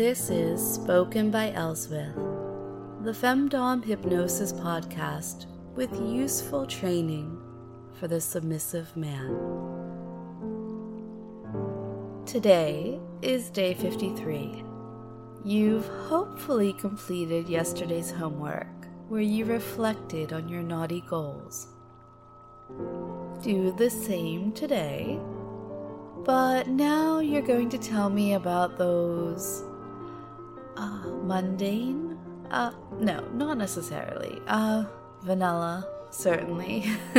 This is Spoken by Elswith, the Femdom Hypnosis podcast with useful training for the submissive man. Today is day 53. You've hopefully completed yesterday's homework where you reflected on your naughty goals. Do the same today, but now you're going to tell me about those uh, mundane? Uh, no, not necessarily. Uh, vanilla, certainly.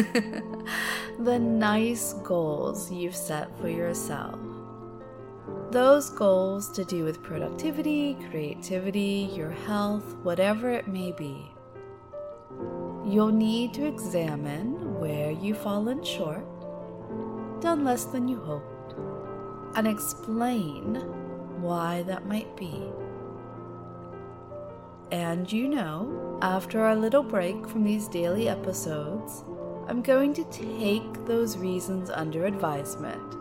the nice goals you've set for yourself. Those goals to do with productivity, creativity, your health, whatever it may be. You'll need to examine where you've fallen short, done less than you hoped, and explain why that might be. And you know, after our little break from these daily episodes, I'm going to take those reasons under advisement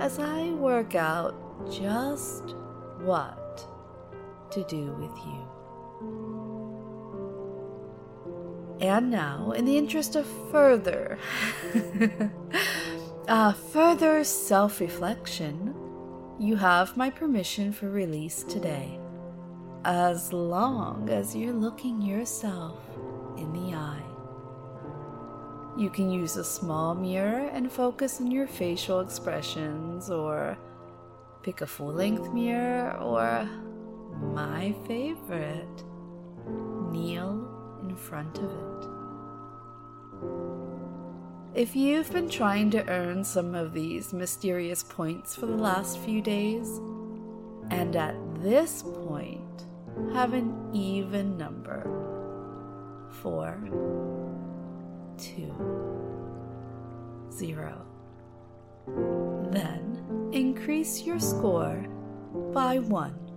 as I work out just what to do with you. And now, in the interest of further, uh, further self reflection, you have my permission for release today as long as you're looking yourself in the eye. You can use a small mirror and focus on your facial expressions, or pick a full length mirror, or my favorite, kneel in front of it. If you've been trying to earn some of these mysterious points for the last few days, and at this point, have an even number. Four, two, zero. Then increase your score by one.